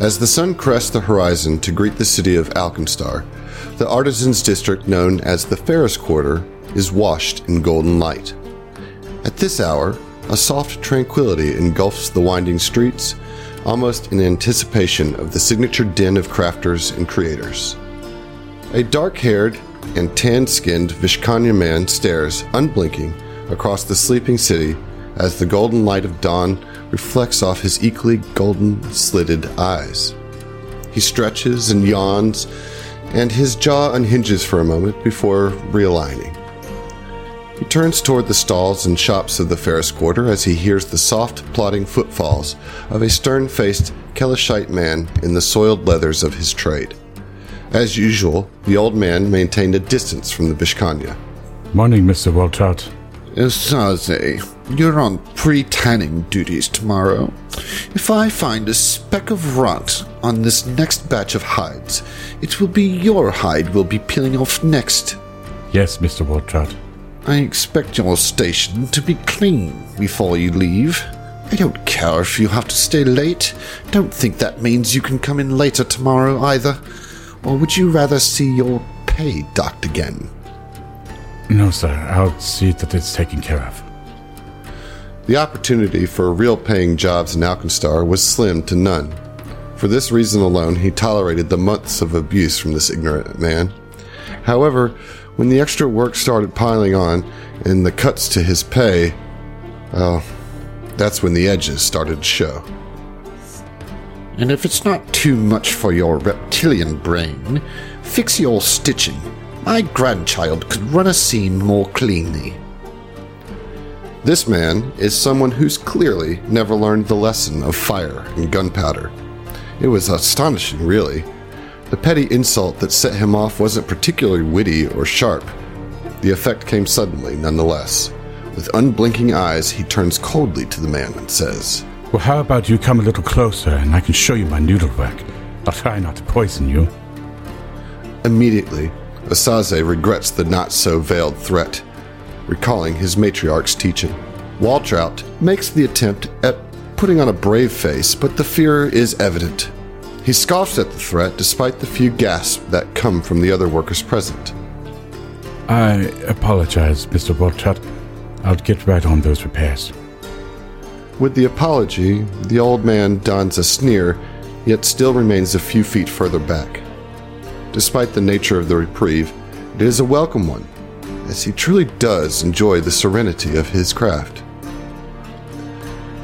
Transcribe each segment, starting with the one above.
As the sun crests the horizon to greet the city of Alkenstar, the artisans' district known as the Ferrous Quarter is washed in golden light. At this hour, a soft tranquility engulfs the winding streets, almost in anticipation of the signature din of crafters and creators. A dark haired and tan skinned Vishkanya man stares, unblinking, across the sleeping city as the golden light of dawn reflects off his equally golden slitted eyes. He stretches and yawns, and his jaw unhinges for a moment before realigning. He turns toward the stalls and shops of the Ferrous Quarter as he hears the soft, plodding footfalls of a stern faced Kelishite man in the soiled leathers of his trade. As usual, the old man maintained a distance from the Vishkanya. Morning, Mr. Waltrout. Saze, you're on pre-tanning duties tomorrow. If I find a speck of rot on this next batch of hides, it will be your hide we'll be peeling off next. Yes, Mr. Waltrout. I expect your station to be clean before you leave. I don't care if you have to stay late. Don't think that means you can come in later tomorrow either. Or would you rather see your pay docked again? No, sir. I'll see that it's taken care of. The opportunity for real paying jobs in Alkenstar was slim to none. For this reason alone, he tolerated the months of abuse from this ignorant man. However, when the extra work started piling on and the cuts to his pay, well, that's when the edges started to show. And if it's not too much for your reptilian brain, fix your stitching. My grandchild could run a scene more cleanly. This man is someone who's clearly never learned the lesson of fire and gunpowder. It was astonishing, really. The petty insult that set him off wasn't particularly witty or sharp. The effect came suddenly, nonetheless. With unblinking eyes, he turns coldly to the man and says, Well, how about you come a little closer and I can show you my noodle work? I'll try not to poison you. Immediately, Osaze regrets the not so veiled threat, recalling his matriarch's teaching. Waltrout makes the attempt at putting on a brave face, but the fear is evident. He scoffs at the threat despite the few gasps that come from the other workers present. I apologize, Mr. Waltrout. I'll get right on those repairs. With the apology, the old man dons a sneer, yet still remains a few feet further back. Despite the nature of the reprieve, it is a welcome one, as he truly does enjoy the serenity of his craft.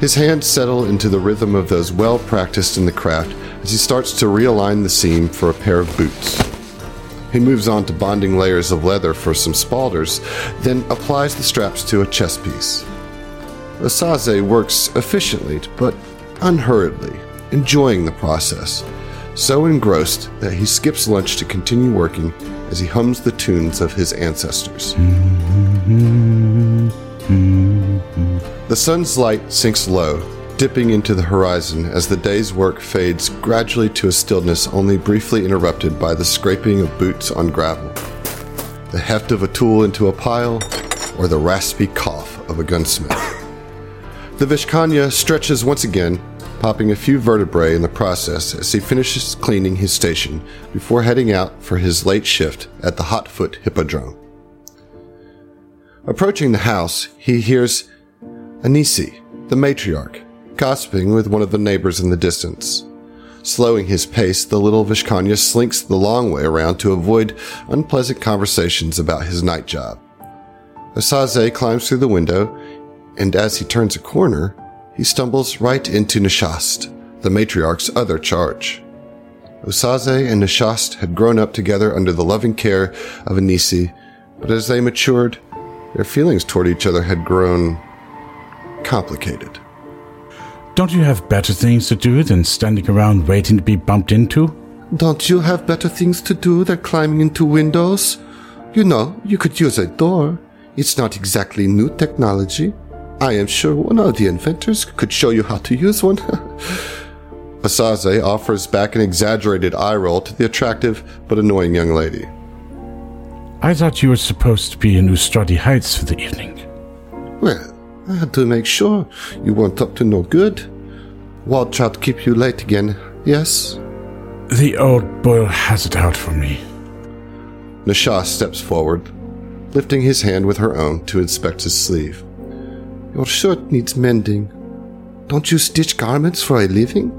His hands settle into the rhythm of those well practiced in the craft as he starts to realign the seam for a pair of boots. He moves on to bonding layers of leather for some spaulders, then applies the straps to a chest piece. Osaze works efficiently but unhurriedly, enjoying the process, so engrossed that he skips lunch to continue working as he hums the tunes of his ancestors. The sun's light sinks low, dipping into the horizon as the day's work fades gradually to a stillness only briefly interrupted by the scraping of boots on gravel, the heft of a tool into a pile, or the raspy cough of a gunsmith. The Vishkanya stretches once again, popping a few vertebrae in the process as he finishes cleaning his station before heading out for his late shift at the Hotfoot Hippodrome. Approaching the house, he hears Anisi, the matriarch, gossiping with one of the neighbors in the distance. Slowing his pace, the little Vishkanya slinks the long way around to avoid unpleasant conversations about his night job. Osaze climbs through the window, and as he turns a corner, he stumbles right into Nishast, the matriarch's other charge. Osaze and Nishast had grown up together under the loving care of Anisi, but as they matured, their feelings toward each other had grown complicated. Don't you have better things to do than standing around waiting to be bumped into? Don't you have better things to do than climbing into windows? You know, you could use a door. It's not exactly new technology. I am sure one of the inventors could show you how to use one. Osaze offers back an exaggerated eye roll to the attractive but annoying young lady. I thought you were supposed to be in Ustradi Heights for the evening. Well, I had to make sure you weren't up to no good. Waltrout keep you late again. Yes? The old bull has it out for me. Nashash steps forward, lifting his hand with her own to inspect his sleeve. Your shirt needs mending. Don't you stitch garments for a living?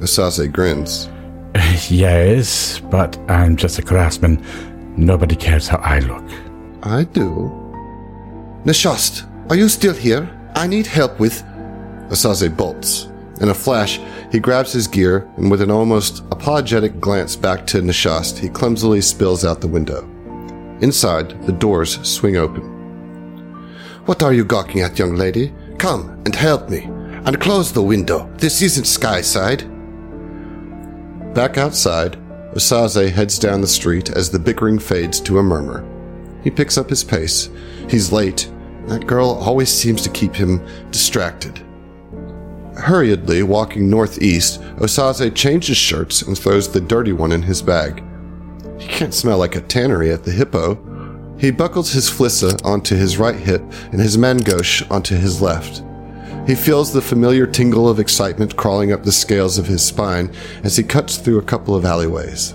Osaze grins. yes, but I'm just a craftsman. Nobody cares how I look. I do. Nashast, are you still here? I need help with. Osaze bolts. In a flash, he grabs his gear and, with an almost apologetic glance back to Nashast, he clumsily spills out the window. Inside, the doors swing open. What are you gawking at, young lady? Come and help me. And close the window. This isn't Skyside. Back outside, Osaze heads down the street as the bickering fades to a murmur. He picks up his pace. He's late. That girl always seems to keep him distracted. Hurriedly walking northeast, Osaze changes shirts and throws the dirty one in his bag. He can't smell like a tannery at the hippo. He buckles his flissa onto his right hip and his main-gauche onto his left. He feels the familiar tingle of excitement crawling up the scales of his spine as he cuts through a couple of alleyways.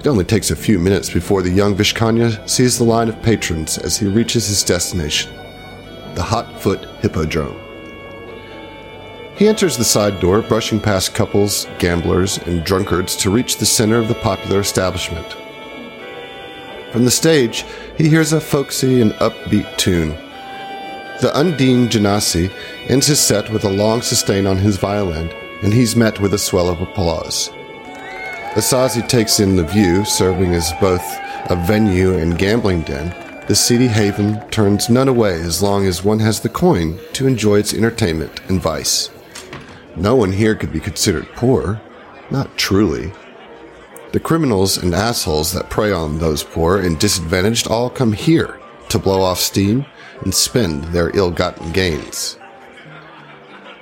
It only takes a few minutes before the young Vishkanya sees the line of patrons as he reaches his destination, the Hot Foot Hippodrome. He enters the side door, brushing past couples, gamblers, and drunkards to reach the center of the popular establishment. From the stage, he hears a folksy and upbeat tune. The Undine Janasi ends his set with a long sustain on his violin, and he's met with a swell of applause. Osaze takes in the view, serving as both a venue and gambling den. The seedy haven turns none away as long as one has the coin to enjoy its entertainment and vice. No one here could be considered poor. Not truly. The criminals and assholes that prey on those poor and disadvantaged all come here to blow off steam and spend their ill gotten gains.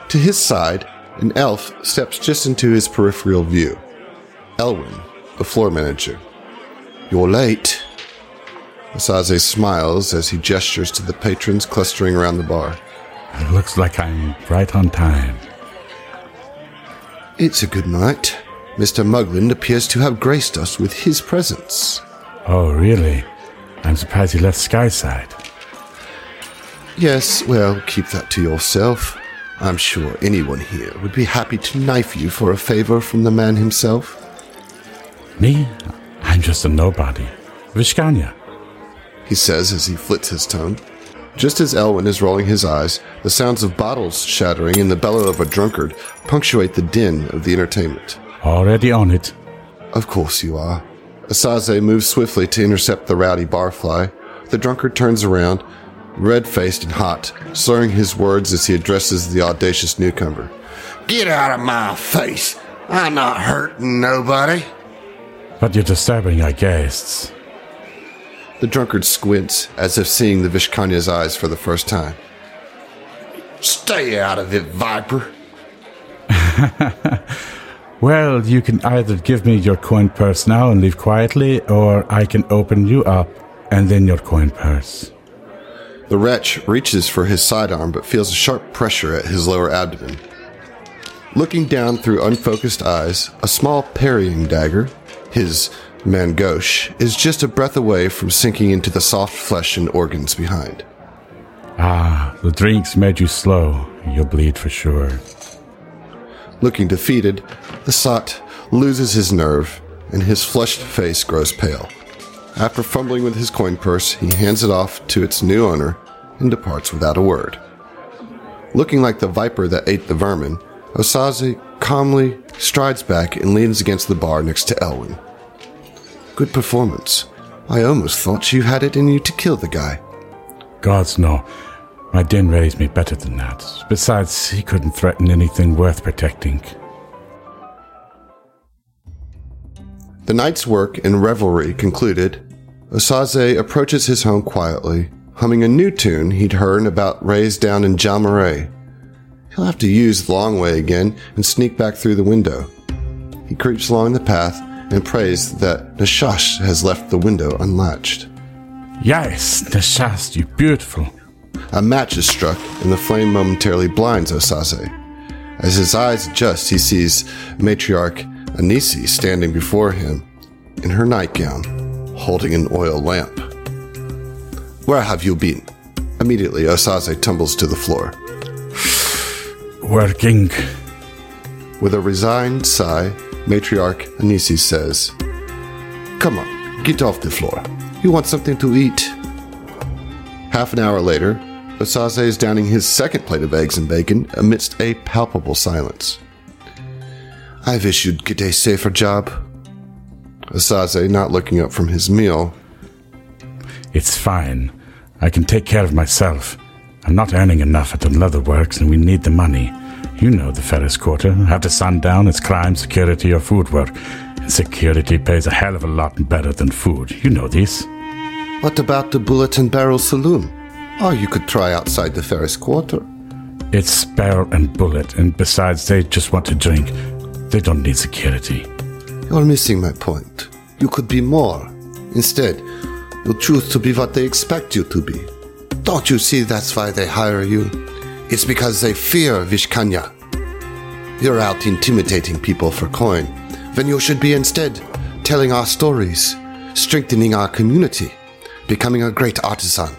To his side, an elf steps just into his peripheral view. Elwyn, the floor manager. You're late. Osaze smiles as he gestures to the patrons clustering around the bar. It looks like I'm right on time. It's a good night. Mr. Mugland appears to have graced us with his presence. Oh, really? I'm surprised he left Skyside. Yes, well, keep that to yourself. I'm sure anyone here would be happy to knife you for a favor from the man himself. Me? I'm just a nobody. Vishkanya. He says as he flits his tongue. Just as Elwin is rolling his eyes, the sounds of bottles shattering and the bellow of a drunkard punctuate the din of the entertainment. Already on it. Of course you are. Osaze moves swiftly to intercept the rowdy barfly. The drunkard turns around, red faced and hot, slurring his words as he addresses the audacious newcomer. Get out of my face! I'm not hurting nobody! But you're disturbing our guests. The drunkard squints, as if seeing the Vishkanya's eyes for the first time. Stay out of it, Viper! Well, you can either give me your coin purse now and leave quietly, or I can open you up and then your coin purse. The wretch reaches for his sidearm but feels a sharp pressure at his lower abdomen. Looking down through unfocused eyes, a small parrying dagger, his main-gauche, is just a breath away from sinking into the soft flesh and organs behind. Ah, the drinks made you slow. You'll bleed for sure. Looking defeated, the sot loses his nerve and his flushed face grows pale. After fumbling with his coin purse, he hands it off to its new owner and departs without a word. Looking like the viper that ate the vermin, Osaze calmly strides back and leans against the bar next to Elwin. Good performance. I almost thought you had it in you to kill the guy. Gods no. My din raised me better than that. Besides, he couldn't threaten anything worth protecting. The night's work and revelry concluded, Osaze approaches his home quietly, humming a new tune he'd heard about rays down in Jalmeray. He'll have to use the long way again and sneak back through the window. He creeps along the path and prays that Nashash has left the window unlatched. Yes, Nashash, you beautiful. A match is struck, and the flame momentarily blinds Osaze. As his eyes adjust, he sees matriarch Anisi standing before him in her nightgown, holding an oil lamp. Where have you been? Immediately, Osaze tumbles to the floor. Working. With a resigned sigh, matriarch Anisi says, Come on, get off the floor. You want something to eat? Half an hour later, Osaze is downing his second plate of eggs and bacon amidst a palpable silence. I wish you'd get a safer job. Osaze, not looking up from his meal, It's fine. I can take care of myself. I'm not earning enough at the leather works, and we need the money. You know the Ferrous Quarter. After sundown, it's crime, security, or food work. And security pays a hell of a lot better than food. You know this. What about the Bullet and Barrel Saloon? Or you could try outside the Ferrous Quarter. It's barrel and bullet, and besides, they just want to drink. They don't need security. You're missing my point. You could be more. Instead, you'll choose to be what they expect you to be. Don't you see that's why they hire you? It's because they fear Vishkanya. You're out intimidating people for coin, when you should be instead telling our stories, strengthening our community, becoming a great artisan.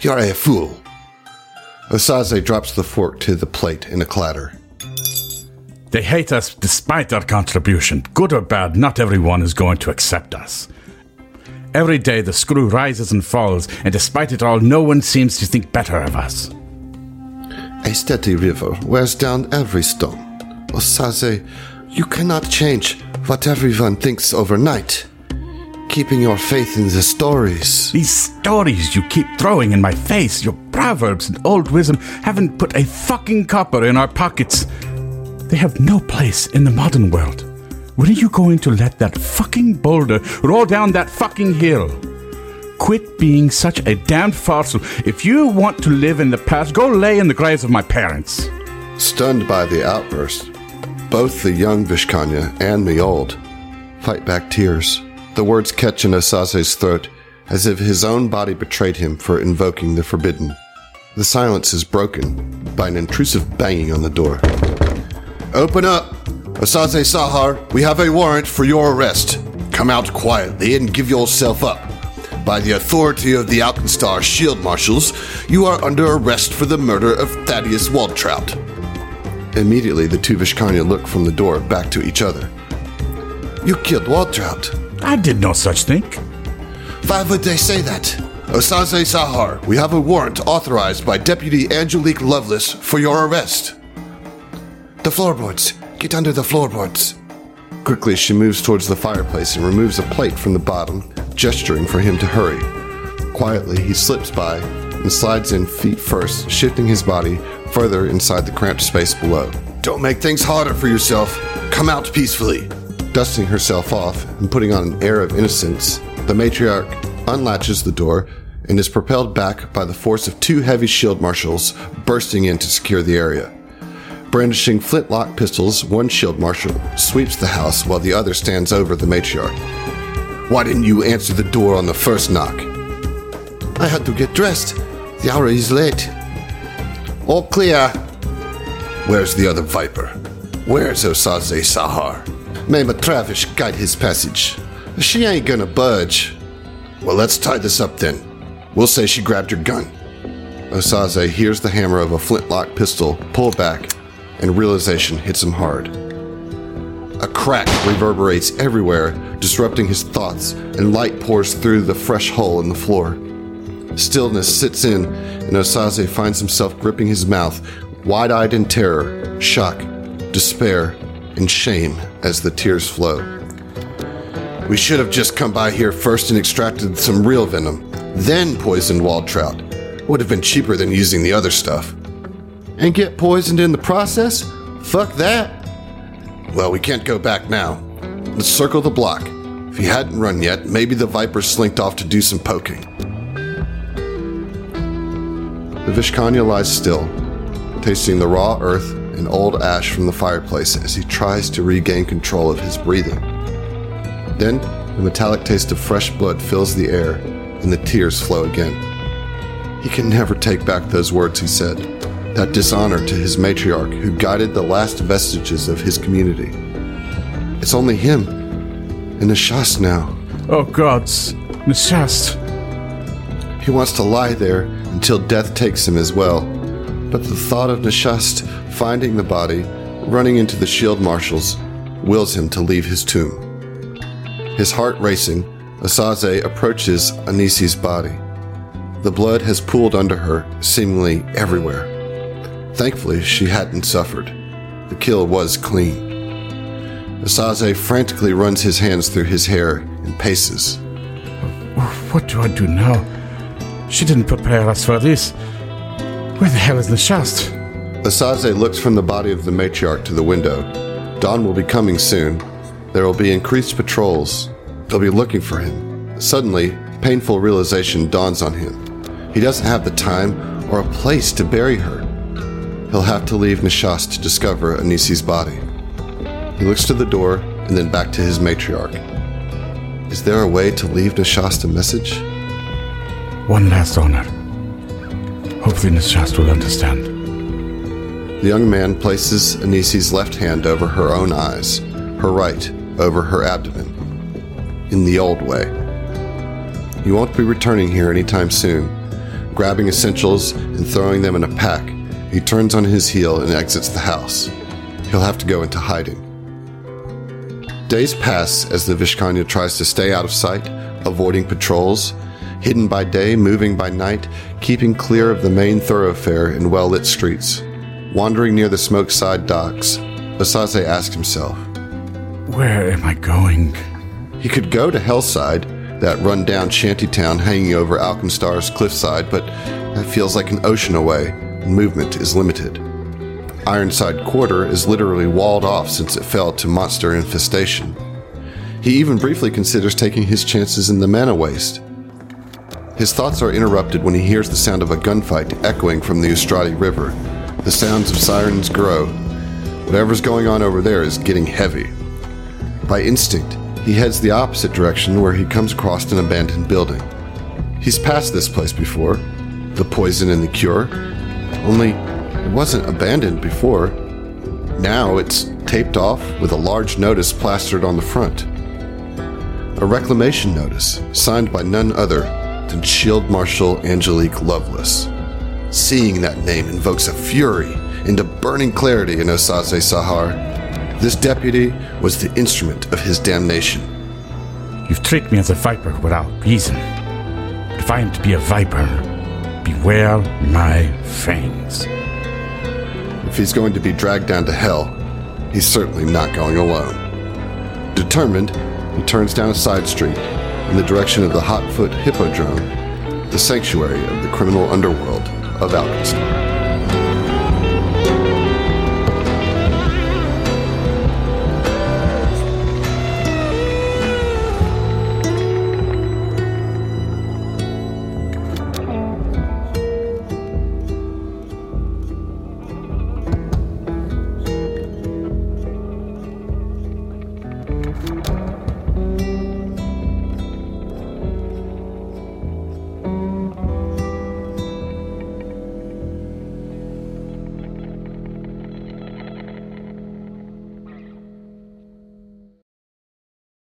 You're a fool. Osaze drops the fork to the plate in a clatter. They hate us despite our contribution. Good or bad, not everyone is going to accept us. Every day the screw rises and falls, and despite it all, no one seems to think better of us. A steady river wears down every stone. Osaze, you cannot change what everyone thinks overnight. Keeping your faith in the stories. These stories you keep throwing in my face, your proverbs and old wisdom, haven't put a fucking copper in our pockets. They have no place in the modern world. When are you going to let that fucking boulder roll down that fucking hill? Quit being such a damned fossil. If you want to live in the past, go lay in the graves of my parents. Stunned by the outburst, both the young Vishkanya and the old fight back tears. The words catch in Osaze's throat as if his own body betrayed him for invoking the forbidden. The silence is broken by an intrusive banging on the door. Open up! Osaze Sahar, we have a warrant for your arrest. Come out quietly and give yourself up. By the authority of the Alkenstar Shield Marshals, you are under arrest for the murder of Thaddeus Waltrout. Immediately, the two Vishkanya look from the door back to each other. You killed Waltrout. I did no such thing. Why would they say that? Osaze Sahar, we have a warrant authorized by Deputy Angelique Lovelace for your arrest. The floorboards. Get under the floorboards. Quickly, she moves towards the fireplace and removes a plate from the bottom, gesturing for him to hurry. Quietly, he slips by and slides in feet first, shifting his body further inside the cramped space below. Don't make things harder for yourself. Come out peacefully. Dusting herself off and putting on an air of innocence, the matriarch unlatches the door and is propelled back by the force of two heavy shield marshals bursting in to secure the area. Brandishing flintlock pistols, one shield marshal sweeps the house while the other stands over the matriarch. Why didn't you answer the door on the first knock? I had to get dressed. The hour is late. All clear. Where's the other viper? Where's Osaze Sahar? May Matravish guide his passage. She ain't gonna budge. Well, let's tie this up then. We'll say she grabbed your gun. Osaze hears the hammer of a flintlock pistol pull back, and realization hits him hard. A crack reverberates everywhere, disrupting his thoughts, and light pours through the fresh hole in the floor. Stillness sits in, and Osaze finds himself gripping his mouth, wide eyed in terror, shock, despair, and shame as the tears flow. We should have just come by here first and extracted some real venom, then poisoned Waltrout. Would have been cheaper than using the other stuff. And get poisoned in the process? Fuck that. Well, we can't go back now. Let's circle the block. If he hadn't run yet, maybe the Viper slinked off to do some poking. The Vishkanya lies still, tasting the raw earth and old ash from the fireplace as he tries to regain control of his breathing. Then, the metallic taste of fresh blood fills the air, and the tears flow again. He can never take back those words he said. that dishonor to his matriarch who guided the last vestiges of his community. It's only him and Nishast now. Oh gods, Nishast. He wants to lie there until death takes him as well. But the thought of Nishast finding the body, running into the shield marshals, wills him to leave his tomb. His heart racing, Osaze approaches Anisi's body. The blood has pooled under her, seemingly everywhere. Thankfully, she hadn't suffered. The kill was clean. Osaze frantically runs his hands through his hair and paces. What do I do now? She didn't prepare us for this. Where the hell is Nishast? Osaze looks from the body of the matriarch to the window. Dawn will be coming soon. There will be increased patrols. They'll be looking for him. Suddenly, painful realization dawns on him. He doesn't have the time or a place to bury her. He'll have to leave Nishast to discover Anisi's body. He looks to the door and then back to his matriarch. Is there a way to leave Nishast a message? One last honor. Hopefully Nishast will understand. The young man places Anisi's left hand over her own eyes, her right over her abdomen. In the old way. He won't be returning here anytime soon. Grabbing essentials and throwing them in a pack, he turns on his heel and exits the house. He'll have to go into hiding. Days pass as the Vishkanya tries to stay out of sight, avoiding patrols, hidden by day, moving by night, keeping clear of the main thoroughfare and well lit streets. Wandering near the smoke side docks, Osaze asks himself, Where am I going? He could go to Hellside, that run-down shantytown hanging over Alkenstar's cliffside, but that feels like an ocean away, and movement is limited. Ironside Quarter is literally walled off since it fell to monster infestation. He even briefly considers taking his chances in the Mana Waste. His thoughts are interrupted when he hears the sound of a gunfight echoing from the Ustrati River. The sounds of sirens grow. Whatever's going on over there is getting heavy. By instinct, he heads the opposite direction where he comes across an abandoned building. He's passed this place before the poison and the cure. Only it wasn't abandoned before. Now it's taped off with a large notice plastered on the front. A reclamation notice signed by none other than Shield Marshal Angelique Lovelace. Seeing that name invokes a fury into burning clarity in Osaze Sahar. This deputy was the instrument of his damnation. You've tricked me as a viper without reason. But if I am to be a viper, beware my fangs. If he's going to be dragged down to hell, he's certainly not going alone. Determined, he turns down a side street in the direction of the Hotfoot Hippodrome, the sanctuary of the criminal underworld of Alkenstar.